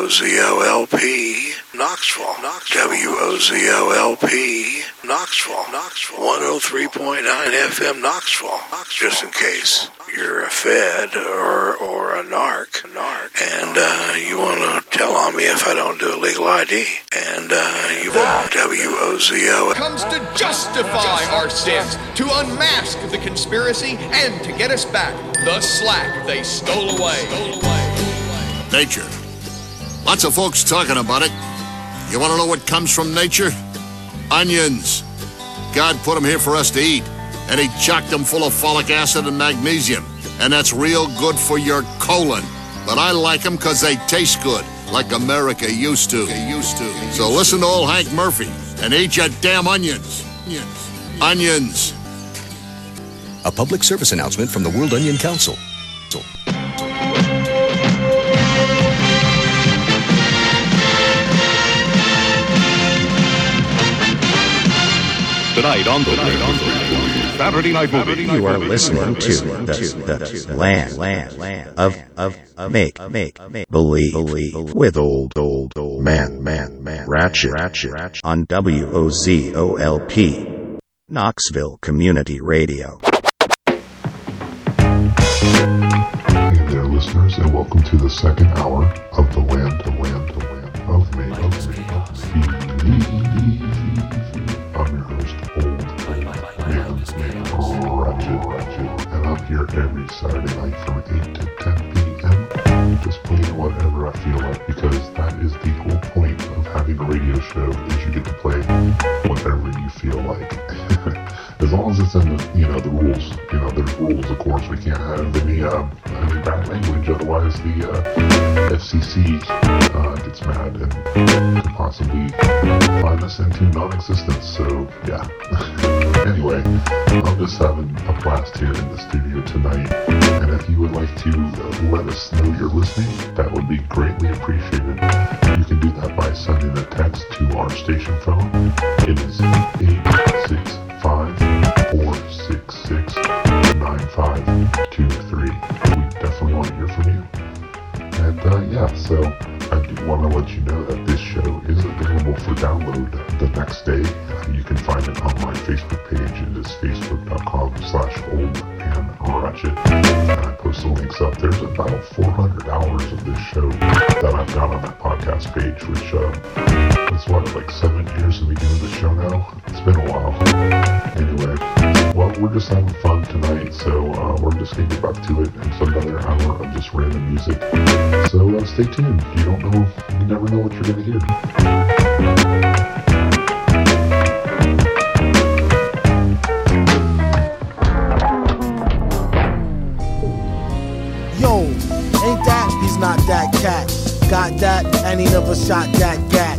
W-O-Z-O-L-P, Knoxville. W-O-Z-O-L-P, Knoxville. Knoxville. 103.9 FM, Knoxville. Just in case you're a Fed or, or a narc, narc, and uh, you want to tell on me if I don't do a legal ID. And uh, you want W-O-Z-O. comes to justify our sins, to unmask the conspiracy, and to get us back the slack they stole away. Nature. Lots of folks talking about it. You want to know what comes from nature? Onions. God put them here for us to eat, and He chocked them full of folic acid and magnesium, and that's real good for your colon. But I like them because they taste good, like America used to. Used to. So listen to old Hank Murphy and eat your damn onions. Onions. A public service announcement from the World Onion Council. Tonight on the Saturday Night Movie. You are listening to the, the land, land, land of, of, of make, make, make, believe, believe with old, old, old man, man, man, ratchet, ratchet, ratchet on WOZOLP, Knoxville Community Radio. Hey there, listeners, and welcome to the second hour of the land, the land, the land of me, of me, of here every Saturday night from 8 to 10 p.m. Just playing whatever I feel like because that is the whole point of having a radio show is you get to play whatever you feel like. As long as it's in the, you know, the rules. You know, there's rules, of course. We can't have any, uh, any bad language, otherwise the uh, FCC uh, gets mad and could possibly find us into non-existence. So, yeah. anyway, I'm just having a blast here in the studio tonight. And if you would like to uh, let us know you're listening, that would be greatly appreciated. You can do that by sending a text to our station phone. It is 865-466-9523. We definitely want to hear from you. And uh, yeah, so I do want to let you know that this show is available for download the next day. You can find it on my Facebook page. It is facebook.com slash oldmanratchet. And I post the links up. There's about 400 hours of this show that I've got on that podcast page, which uh, it's what, like seven years of me doing the show now? It's been a while. Anyway, well, we're just having fun tonight, so uh, we're just going to get back to it. It's another hour of just random music. So uh, stay tuned. You don't know, you never know what you're going to hear. Yo, ain't that? He's not that cat. Got that, and he never shot that gat.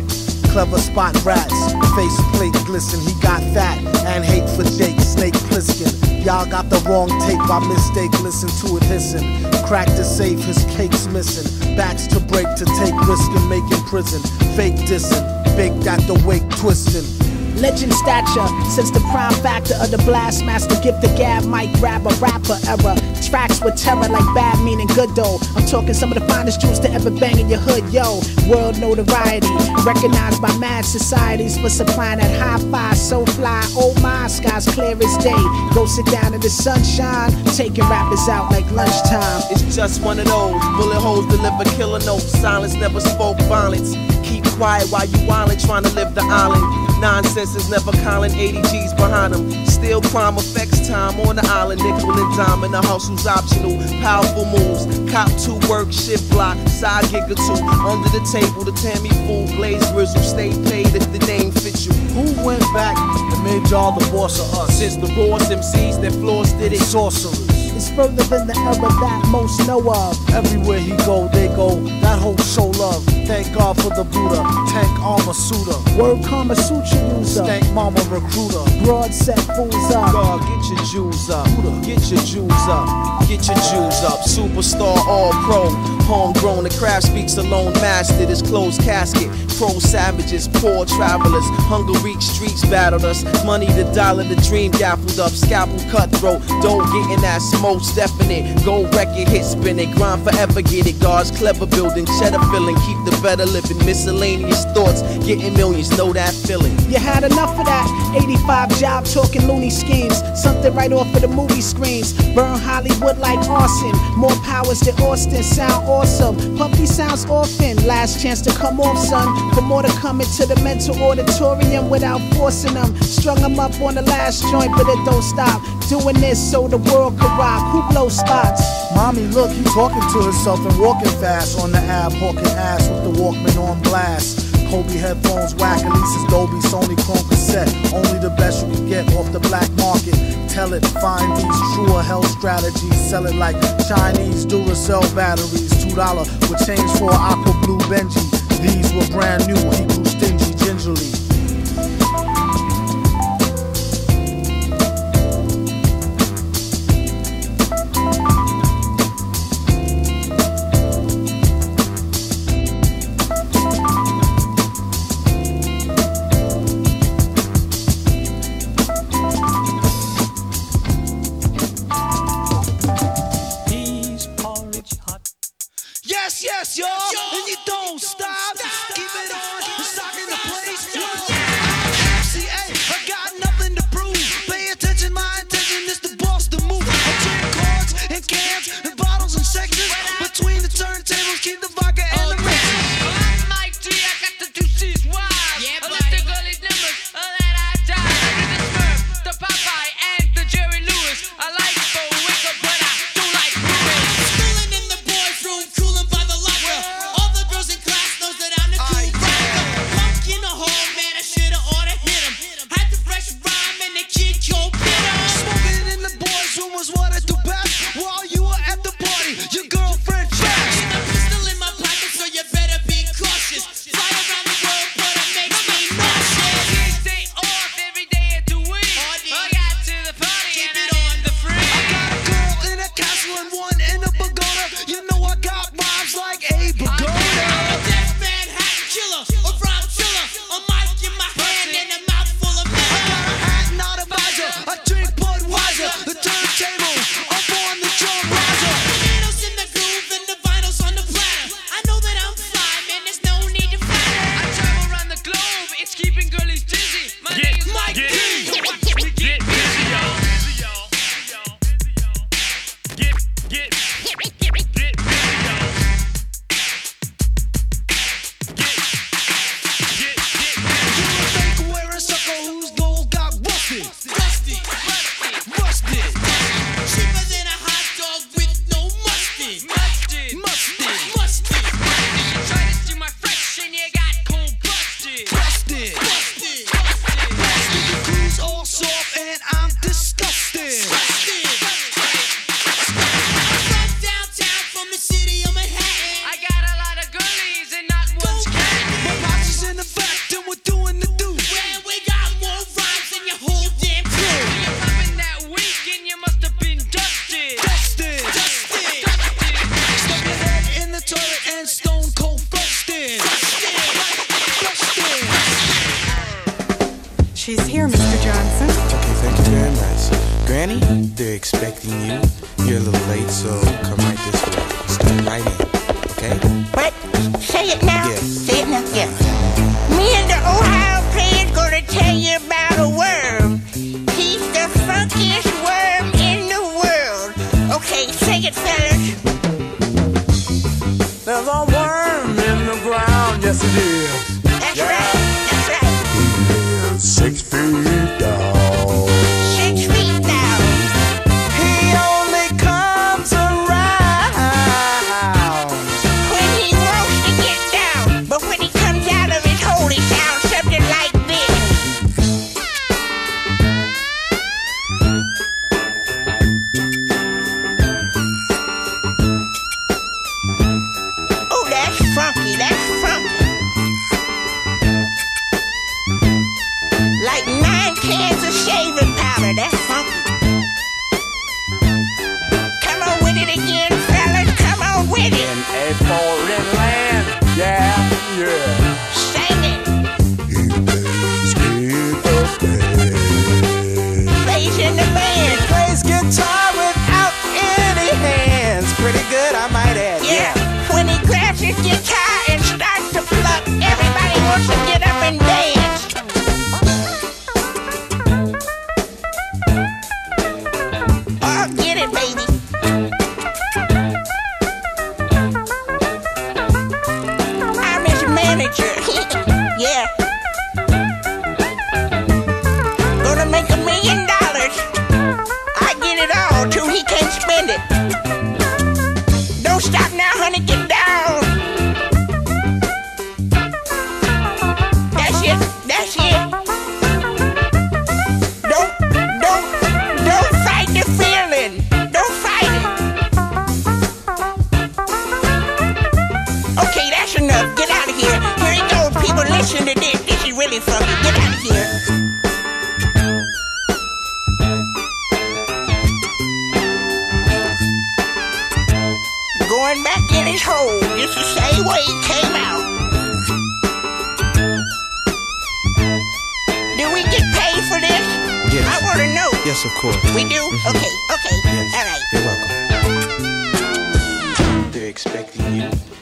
Clever spot rats, face plate glisten. He got fat and hate for Jake Snake Plissken. Y'all got the wrong tape by mistake. Listen to it hissing. Crack to save his cake's missing. Backs to break to take risk and make in prison. Fake dissing, baked at the wake twisting. Legend stature since the prime factor of the blast master. Give the gab mic grab a rapper era. Tracks with terror like bad meaning good though. I'm talking some of the finest jewels to ever bang in your hood, yo. World notoriety, recognized by mad societies for supplying that high five, so fly. Oh my, skies clear as day. Go sit down in the sunshine, taking rappers out like lunchtime. It's just one of those. Bullet holes deliver killer notes. Silence never spoke violence. Keep quiet while you wildin', trying to live the island. Nonsense is never calling 80 G's behind them. Still crime affects time on the island. Nickel and dime and the hustle's optional. Powerful moves. Cop two work, shift block, side gig or two. Under the table, the Tammy fool, glaze grizzle. Stay paid if the name fits you. Who went back and made y'all the boss of us? Since the rawest MCs that floors did it. Sorcerers. Further than the era that most know of. Everywhere he go, they go. That whole show love. Thank God for the Buddha. Tank armor suitor. Word Karma Sutra user. Stank mama recruiter. Broad set fools up. God, get your Jews up. Get your Jews up. Get your Jews up. Superstar all pro homegrown, the craft speaks alone, mastered his closed casket. Pro savages, poor travelers, hunger weak streets battled us. Money the dollar, the dream gaffled up, scalpel cutthroat, dough getting that smoke, definite. Gold record hit spinning, grind forever, get it. God's clever building, cheddar filling, keep the better living. Miscellaneous thoughts, getting millions, know that feeling. You had enough of that 85 job talking loony schemes, something right off of the movie screens. Burn Hollywood like arson, more powers than Austin sound awesome. Pump these sounds often. Last chance to come off, son. For more to come into the mental auditorium without forcing them. Strung them up on the last joint, but it don't stop. Doing this so the world can rock. Who blows spots? Mommy, look, he talking to himself and walking fast on the App hawking ass with the Walkman on blast. Kobe headphones, whack, Elisa's Dolby, Sony chrome cassette. Only the best you can get off the black market tell it. Find these truer health strategies. Sell it like Chinese Duracell batteries. Two dollar would change for Aqua Blue Benji. These were brand new. He grew stingy gingerly.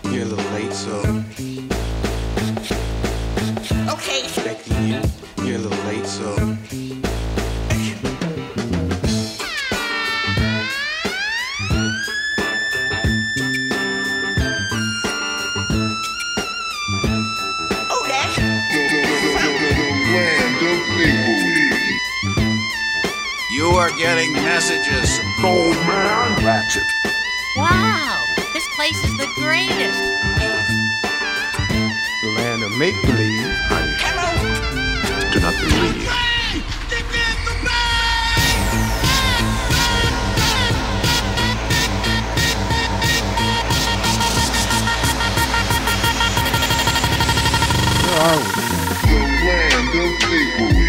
You're a little late, so. Okay. Expecting you. You're a little late, so. Oh, you are getting messages. Old man Ratchet place is the greatest. The land of make believe. I Hello. do not believe. Where are we? The land of make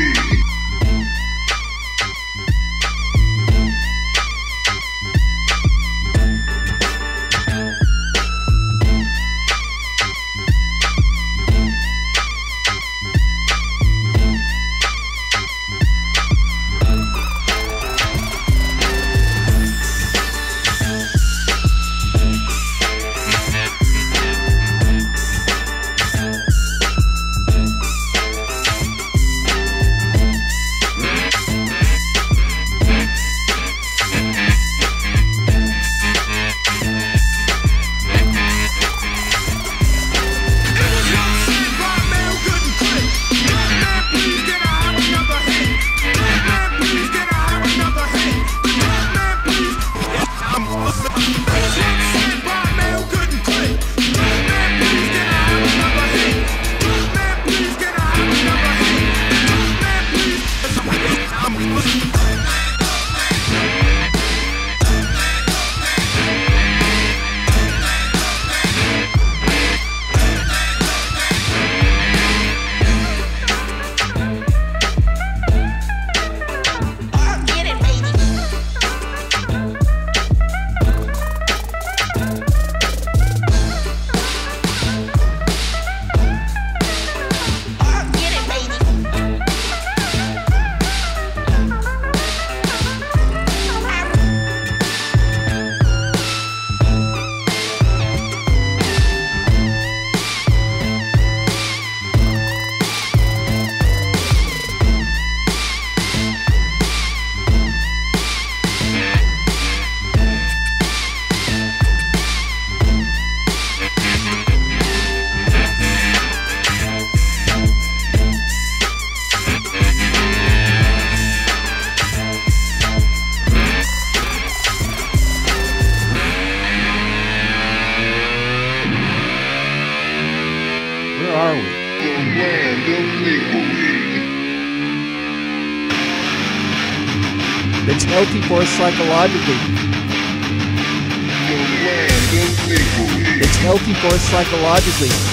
I'm It's healthy for us psychologically.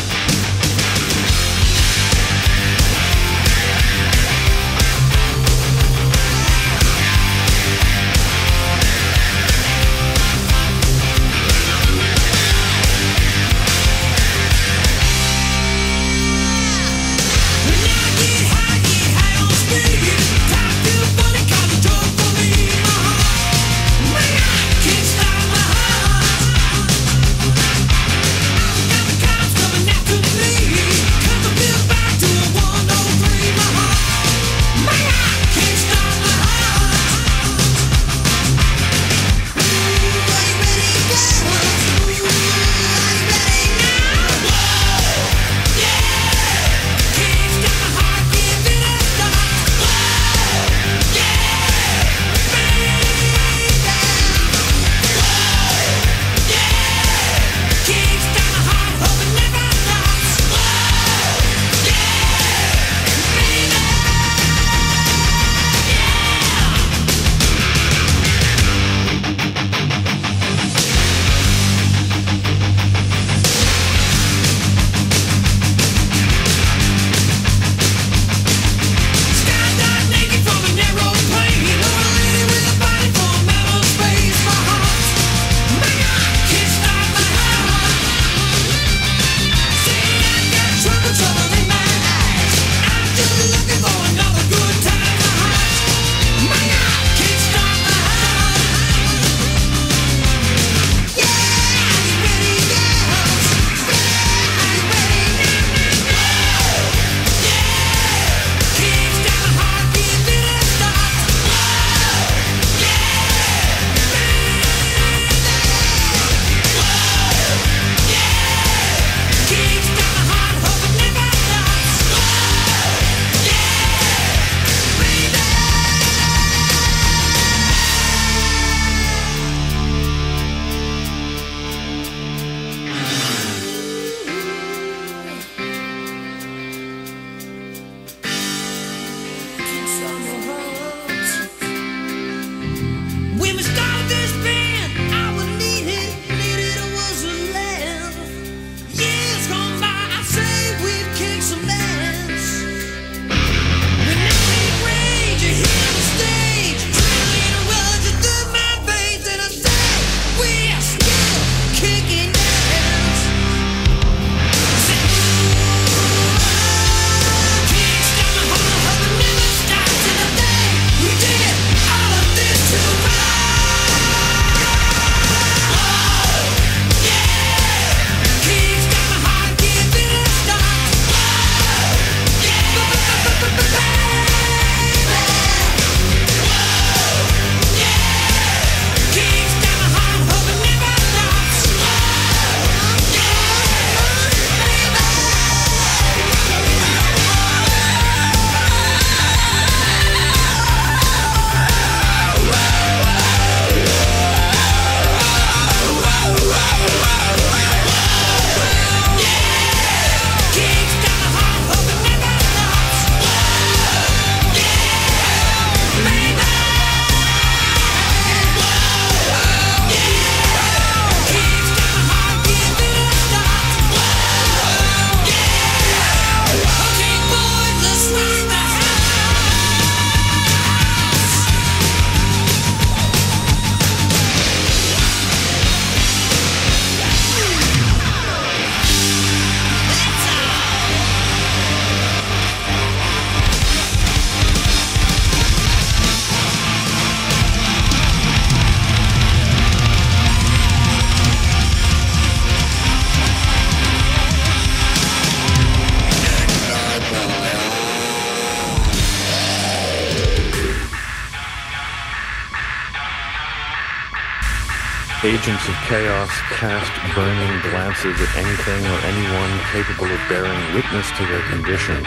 agents of chaos cast burning glances at anything or anyone capable of bearing witness to their condition.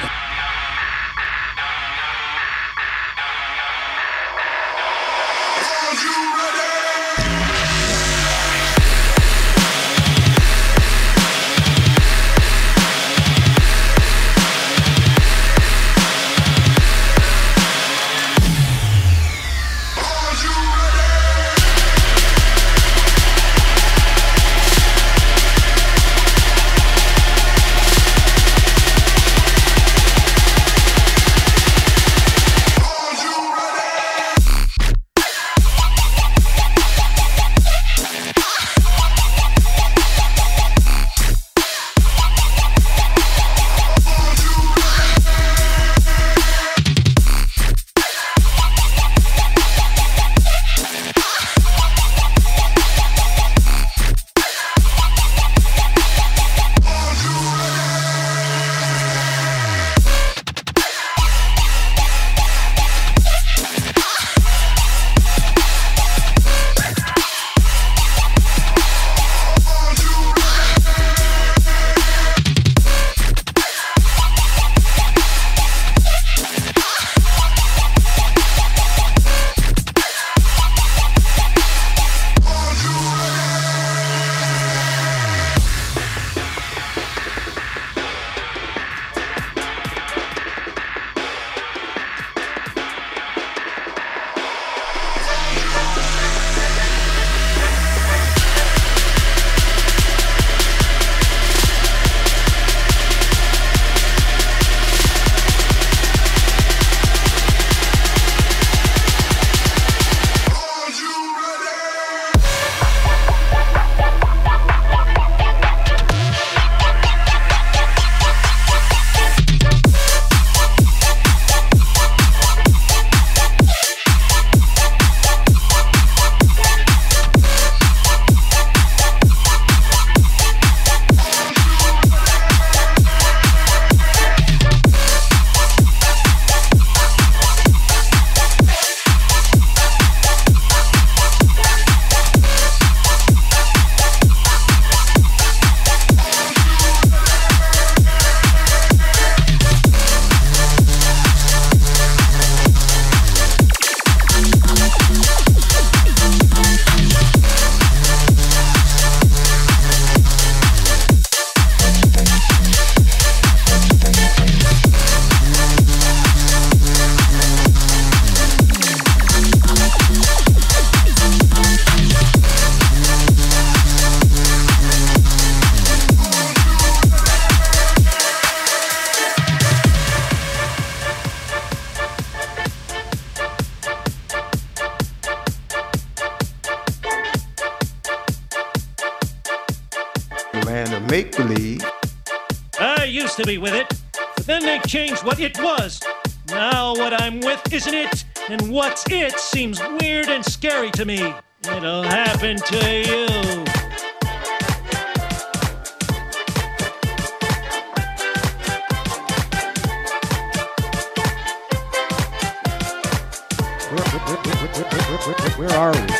Where are we?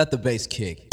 Let the bass kick.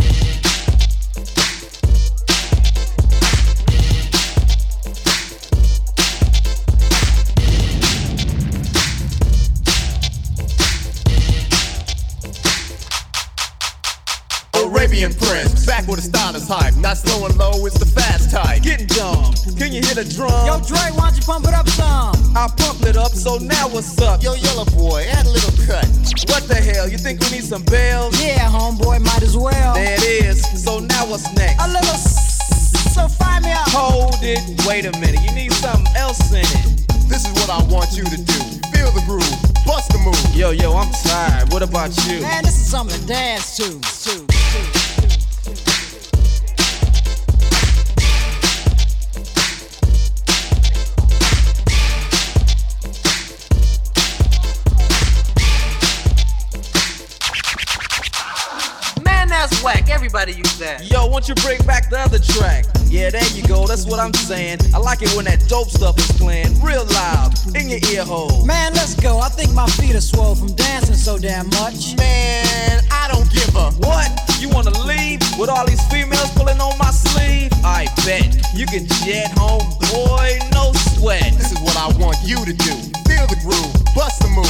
Sweat. This is what I want you to do. Feel the groove, bust the move.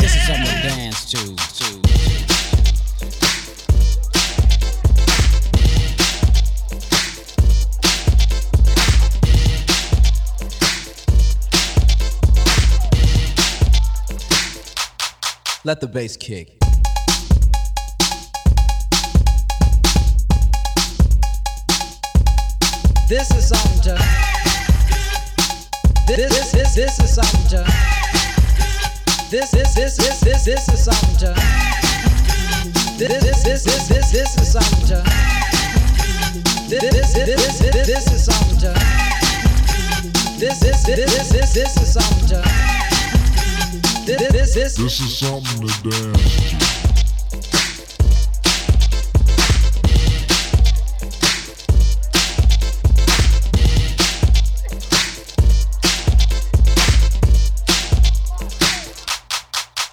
This is something to dance to. to. Let the bass kick. This is something to. This this this this is something to. This this this this this this is something to. This this this this this this is something to. This this this this this is something to. This this this this this this is something to. This this this This is something to dance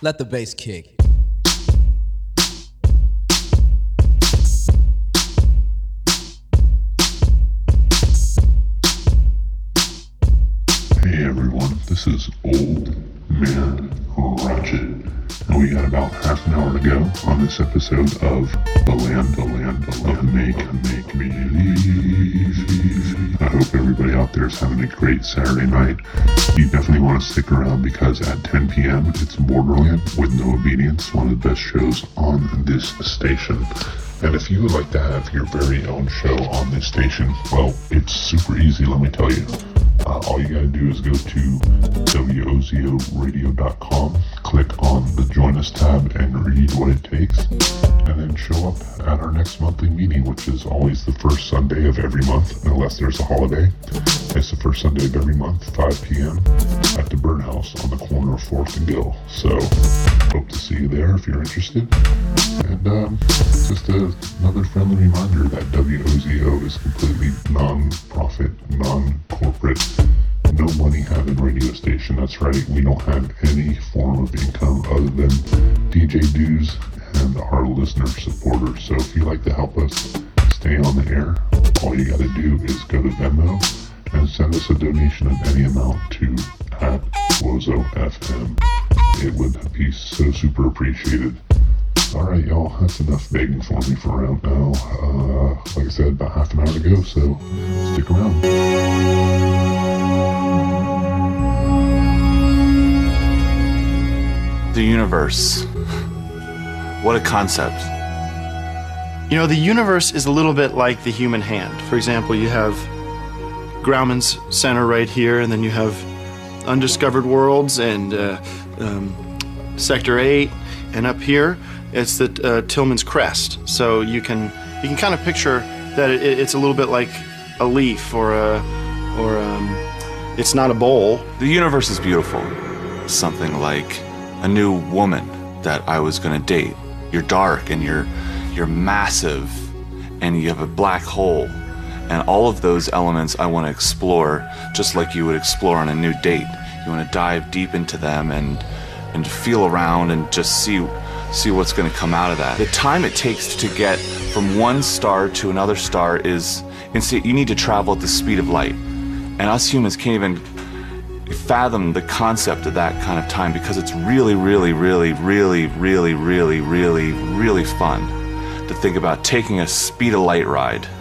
Let the bass kick. Hey everyone, this is Old Man Ratchet, and we got about half an hour to go on this episode of The Land, The Land, The Land, Make, Make Believe. Hope everybody out there is having a great Saturday night. You definitely want to stick around because at 10 p.m. it's Borderland with Noah Bediance, one of the best shows on this station. And if you would like to have your very own show on this station, well, it's super easy, let me tell you. Uh, all you gotta do is go to WOZORadio.com, click on the Join Us tab, and read what it takes, and then show up at our next monthly meeting, which is always the first Sunday of every month, unless there's a holiday. It's the first Sunday of every month, 5 p.m. at the Birdhouse on the corner of 4th and Gill. So, hope to see you there if you're interested. And um, just a, another friendly reminder that WOZO is completely non-profit, non-corporate, no money having radio station. That's right, we don't have any form of income other than DJ dues and our listener supporters. So if you'd like to help us stay on the air, all you gotta do is go to Venmo and send us a donation of any amount to at Wozo FM. It would be so super appreciated. Alright, y'all, that's enough begging for me for right now. Uh, like I said, about half an hour to go, so stick around. The universe. What a concept. You know, the universe is a little bit like the human hand. For example, you have Grauman's Center right here, and then you have Undiscovered Worlds and uh, um, Sector 8, and up here it's the uh, Tillman's Crest. So you can you can kind of picture that it, it's a little bit like a leaf or a or um, it's not a bowl. The universe is beautiful. Something like a new woman that I was going to date. You're dark and you're you're massive and you have a black hole. And all of those elements I want to explore just like you would explore on a new date. You want to dive deep into them and and feel around and just see see what's going to come out of that. The time it takes to get from one star to another star is instant. You need to travel at the speed of light. And us humans can't even fathom the concept of that kind of time because it's really, really, really, really, really, really, really, really fun to think about taking a speed of light ride.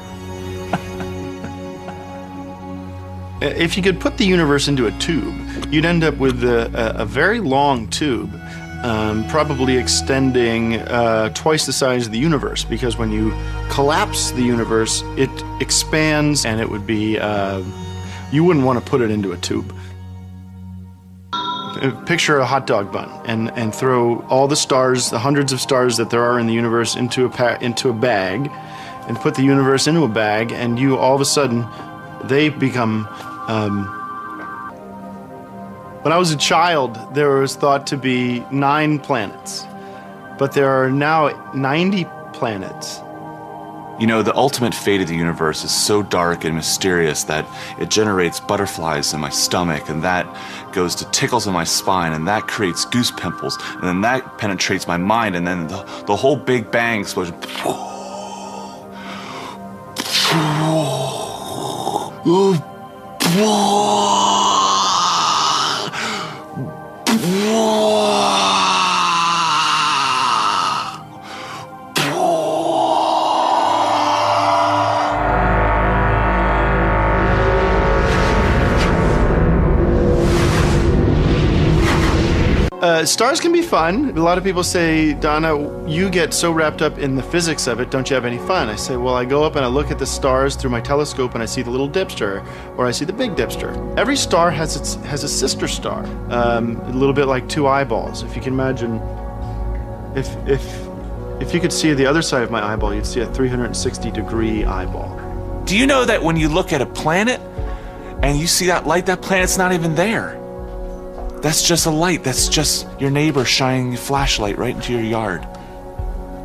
If you could put the universe into a tube, you'd end up with a, a, very long tube, um, probably extending uh, twice the size of the universe. Because when you collapse the universe, it expands, and it would be uh, you wouldn't want to put it into a tube. Uh, Picture a hot dog bun and, and throw all the stars, the hundreds of stars that there are in the universe, into a pa- into a bag, and put the universe into a bag, and you all of a sudden they become. Um, when I was a child, there was thought to be nine planets, but there are now 90 planets. You know, the ultimate fate of the universe is so dark and mysterious that it generates butterflies in my stomach, and that goes to tickles in my spine, and that creates goose pimples, and then that penetrates my mind, and then the, the whole Big Bang explosion. Uh, stars can be fun. A lot of people say, Donna, you get so wrapped up in the physics of it, don't you have any fun? I say, well, I go up and I look at the stars through my telescope and I see the little dipster, or I see the big dipster. Every star has its has a sister star, um, a little bit like two eyeballs. If you can imagine, if if if you could see the other side of my eyeball, you'd see a 360 degree eyeball. Do you know that when you look at a planet and you see that light, that planet's not even there? That's just a light. That's just your neighbor shining a flashlight right into your yard,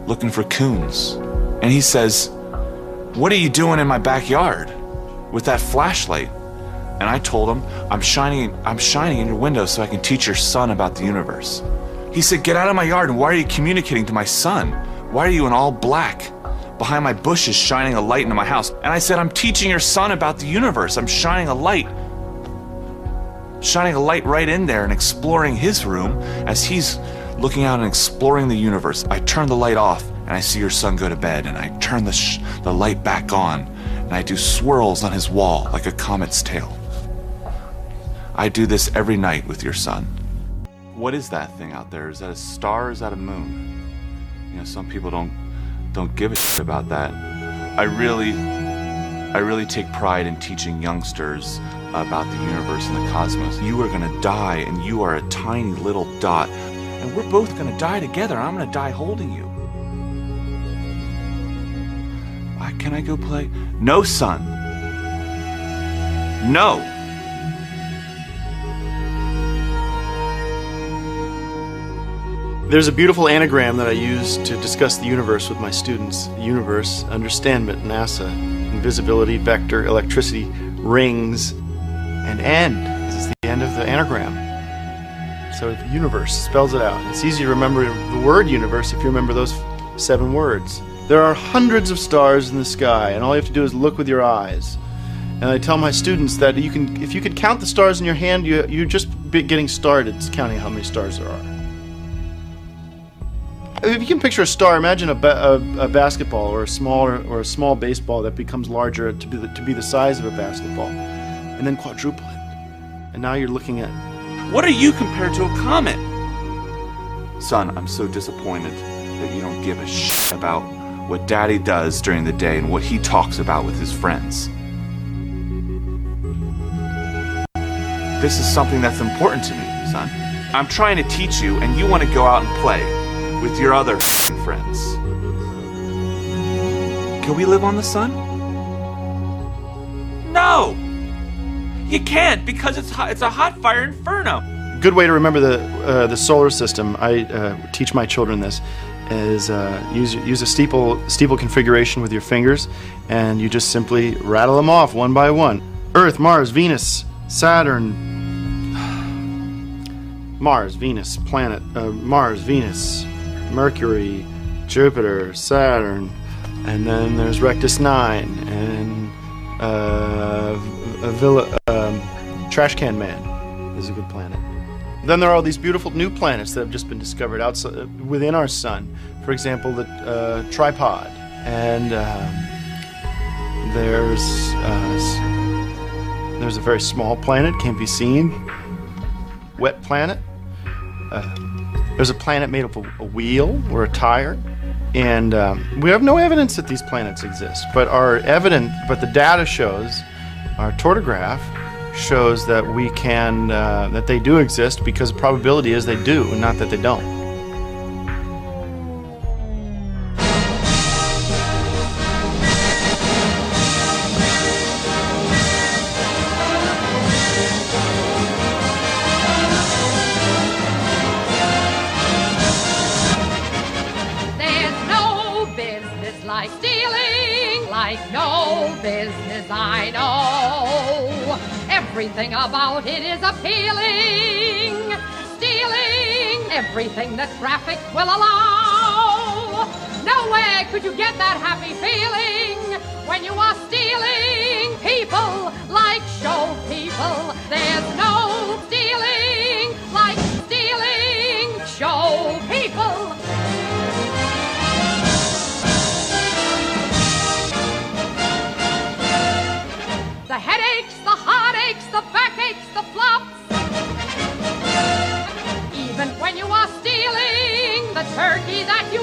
looking for coons. And he says, What are you doing in my backyard with that flashlight? And I told him, I'm shining, I'm shining in your window so I can teach your son about the universe. He said, Get out of my yard, and why are you communicating to my son? Why are you in all black? Behind my bushes, shining a light into my house. And I said, I'm teaching your son about the universe. I'm shining a light shining a light right in there and exploring his room as he's looking out and exploring the universe. I turn the light off and I see your son go to bed, and I turn the, sh- the light back on and I do swirls on his wall like a comet's tail. I do this every night with your son. What is that thing out there? Is that a star? Is that a moon? You know, some people don't don't give a shit about that. I really, I really take pride in teaching youngsters about the universe and the cosmos. You are gonna die, and you are a tiny little dot, and we're both gonna die together. I'm gonna die holding you. Uh, Can I go play? No, son. No. There's a beautiful anagram that I use to discuss the universe with my students. Universe, understandment, NASA, invisibility, vector, electricity, rings, and end. This is the end of the anagram. So the universe spells it out. It's easy to remember the word universe if you remember those seven words. There are hundreds of stars in the sky, and all you have to do is look with your eyes. And I tell my students that you can, if you could count the stars in your hand, you, you're just getting started counting how many stars there are. If you can picture a star, imagine a, ba- a, a basketball or a smaller or a small baseball that becomes larger to be the, to be the size of a basketball, and then quadruple it. And now you're looking at What are you compared to a comet? Son, I'm so disappointed that you don't give a shit about what daddy does during the day and what he talks about with his friends. this is something that's important to me, son. I'm trying to teach you, and you want to go out and play with your other friends. Can we live on the sun? No! You can't because it's hot, it's a hot fire inferno. Good way to remember the uh, the solar system. I uh, teach my children this is uh, use use a steeple steeple configuration with your fingers, and you just simply rattle them off one by one. Earth, Mars, Venus, Saturn, Mars, Venus, planet, uh, Mars, Venus, Mercury, Jupiter, Saturn, and then there's Rectus Nine and uh, a Villa, um, Trash Can Man is a good planet. Then there are all these beautiful new planets that have just been discovered outside uh, within our sun. For example, the uh, Tripod, and um, there's uh, there's a very small planet can't be seen. Wet planet. Uh, there's a planet made of a, wheel or a tire, and um, we have no evidence that these planets exist. But our evidence, but the data shows, our tortograph shows that we can uh, that they do exist because the probability is they do, and not that they don't. Everything about it is appealing. Stealing everything that traffic will allow. Nowhere could you get that happy feeling when you are stealing people like show people. There's no stealing like stealing show people. The headaches, the backaches, the flops. Even when you are stealing the turkey that you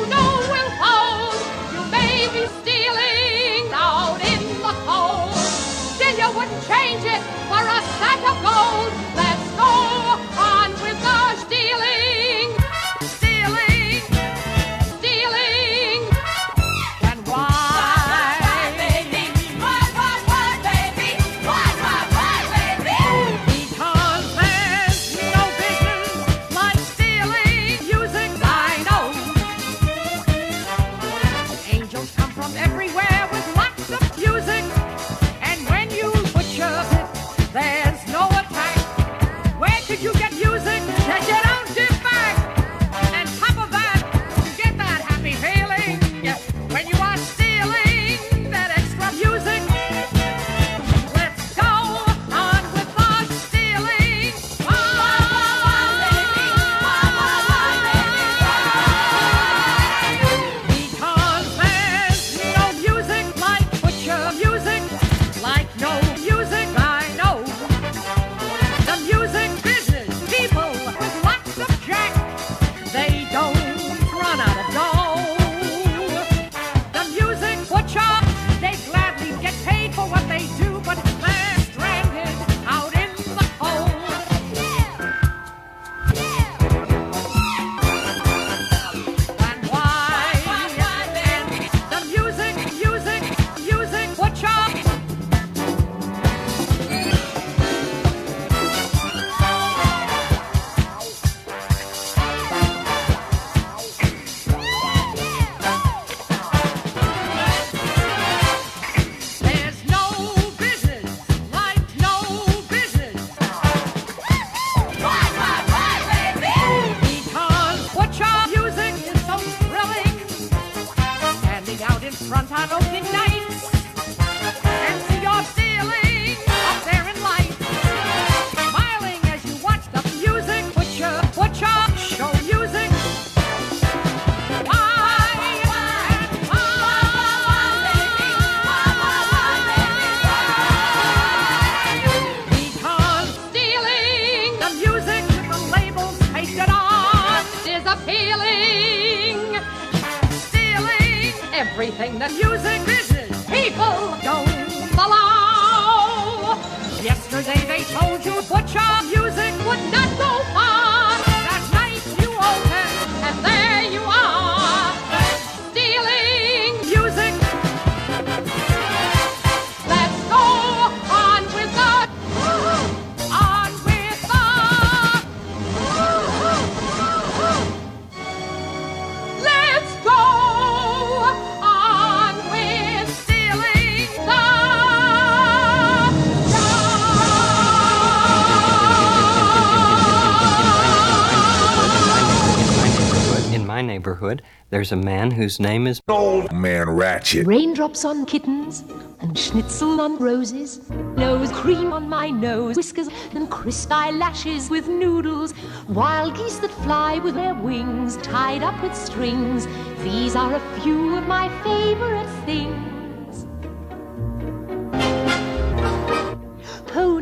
there's a man whose name is Old Man Ratchet. Raindrops on kittens and schnitzel on roses. Nose cream on my nose, whiskers and crisp eyelashes with noodles. Wild geese that fly with their wings tied up with strings. These are a few of my favorite things.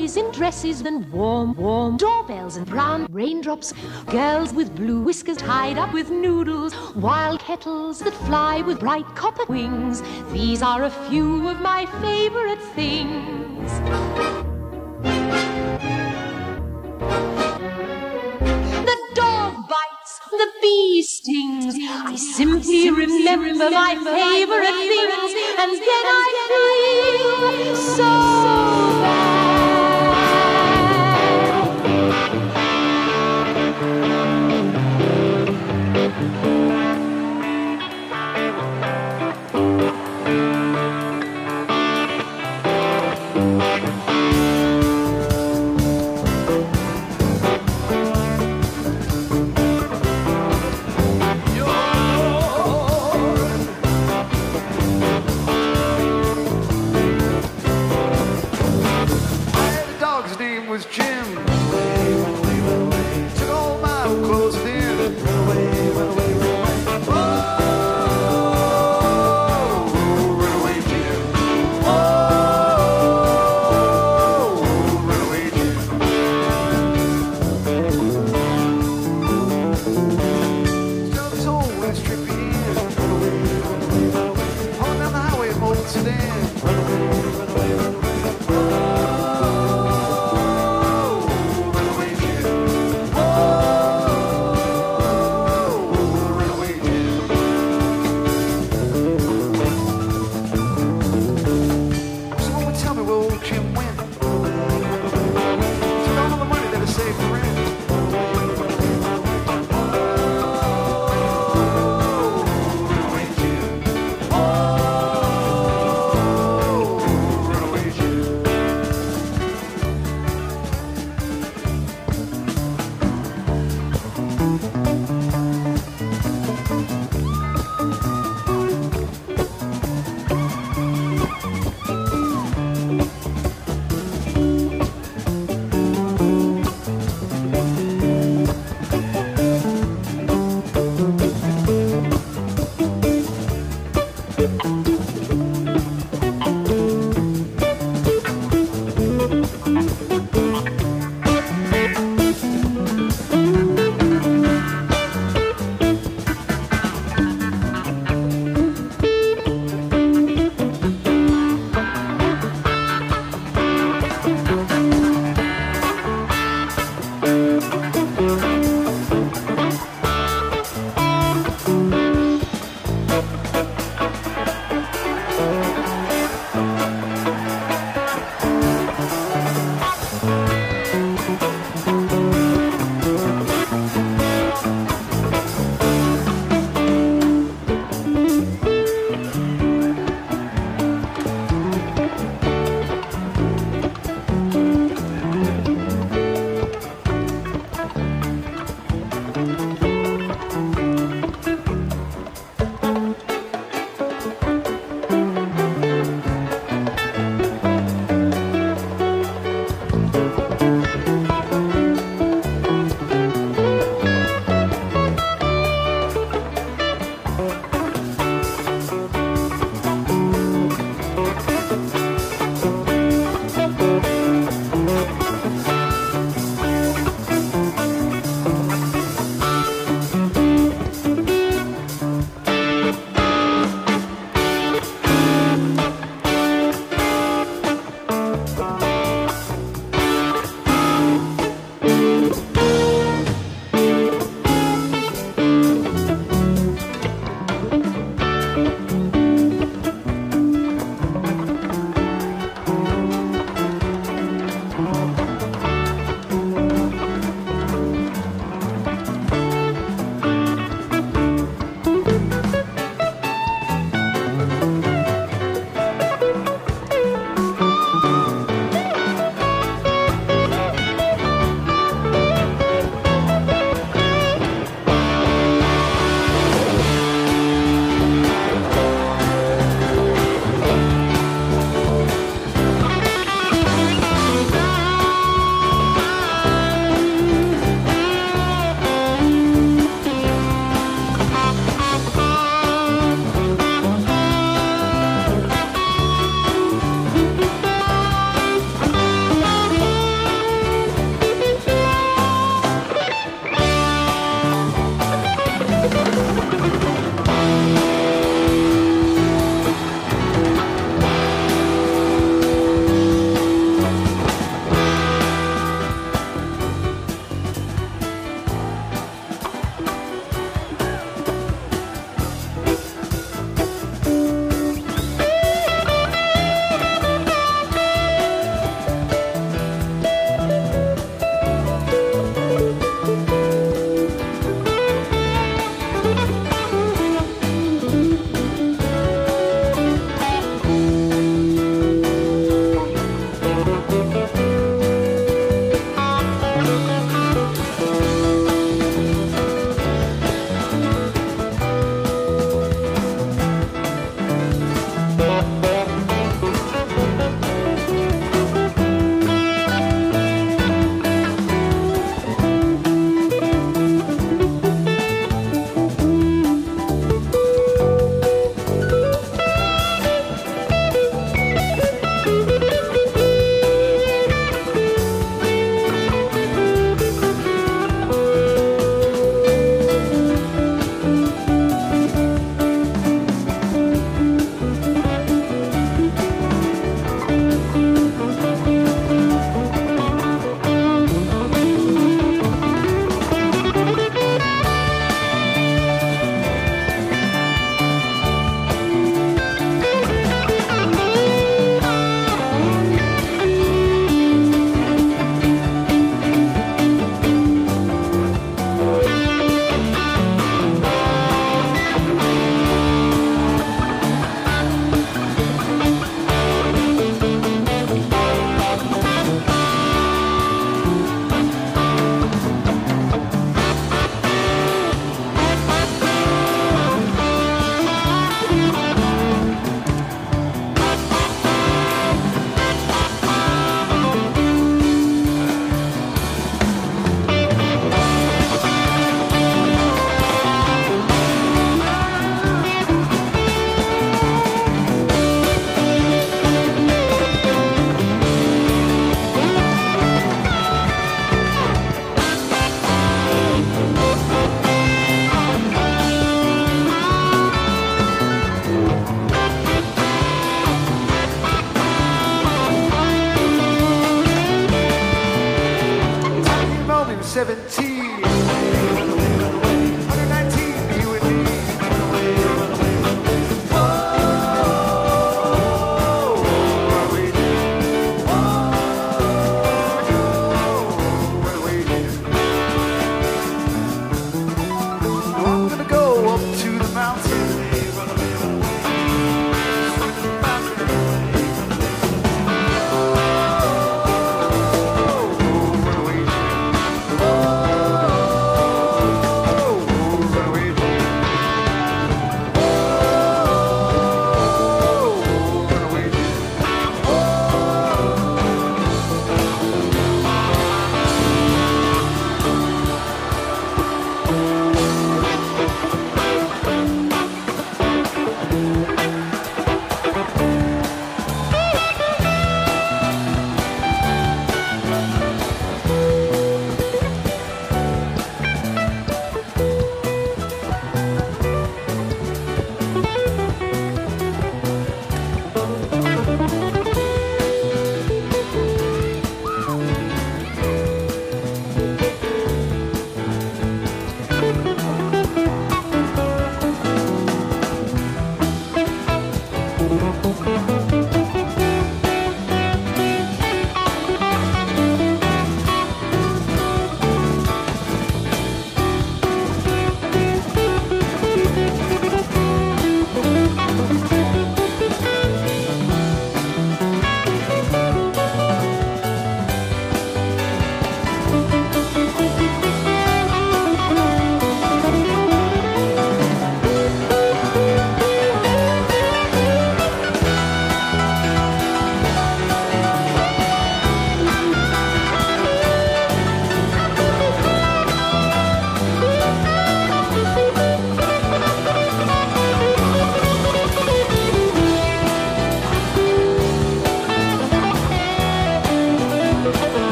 Ponies in dresses and warm, warm doorbells and brown raindrops. Girls with blue whiskers tied up with noodles. Wild kettles that fly with bright copper wings. These are a few of my favorite things. The dog bites, the bee stings. I simply remember my favorite things, and then I feel so was Jim.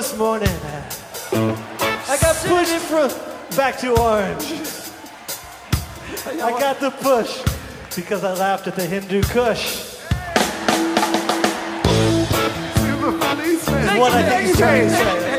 This morning. I got pushed from back to orange. I got the push because I laughed at the Hindu Kush. What I think he's trying to say.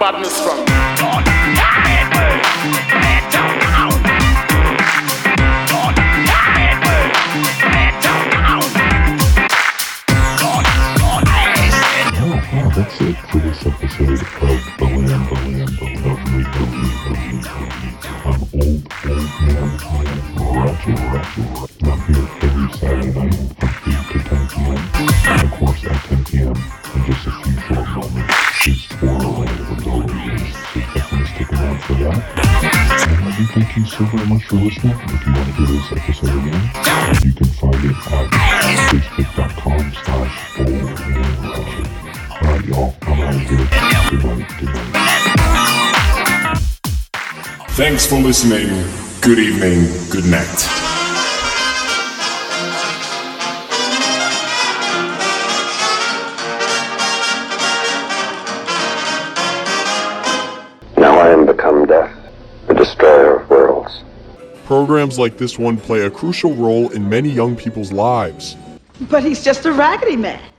badness from. Thanks for listening. Good evening. Good night. programs like this one play a crucial role in many young people's lives. But he's just a raggedy man.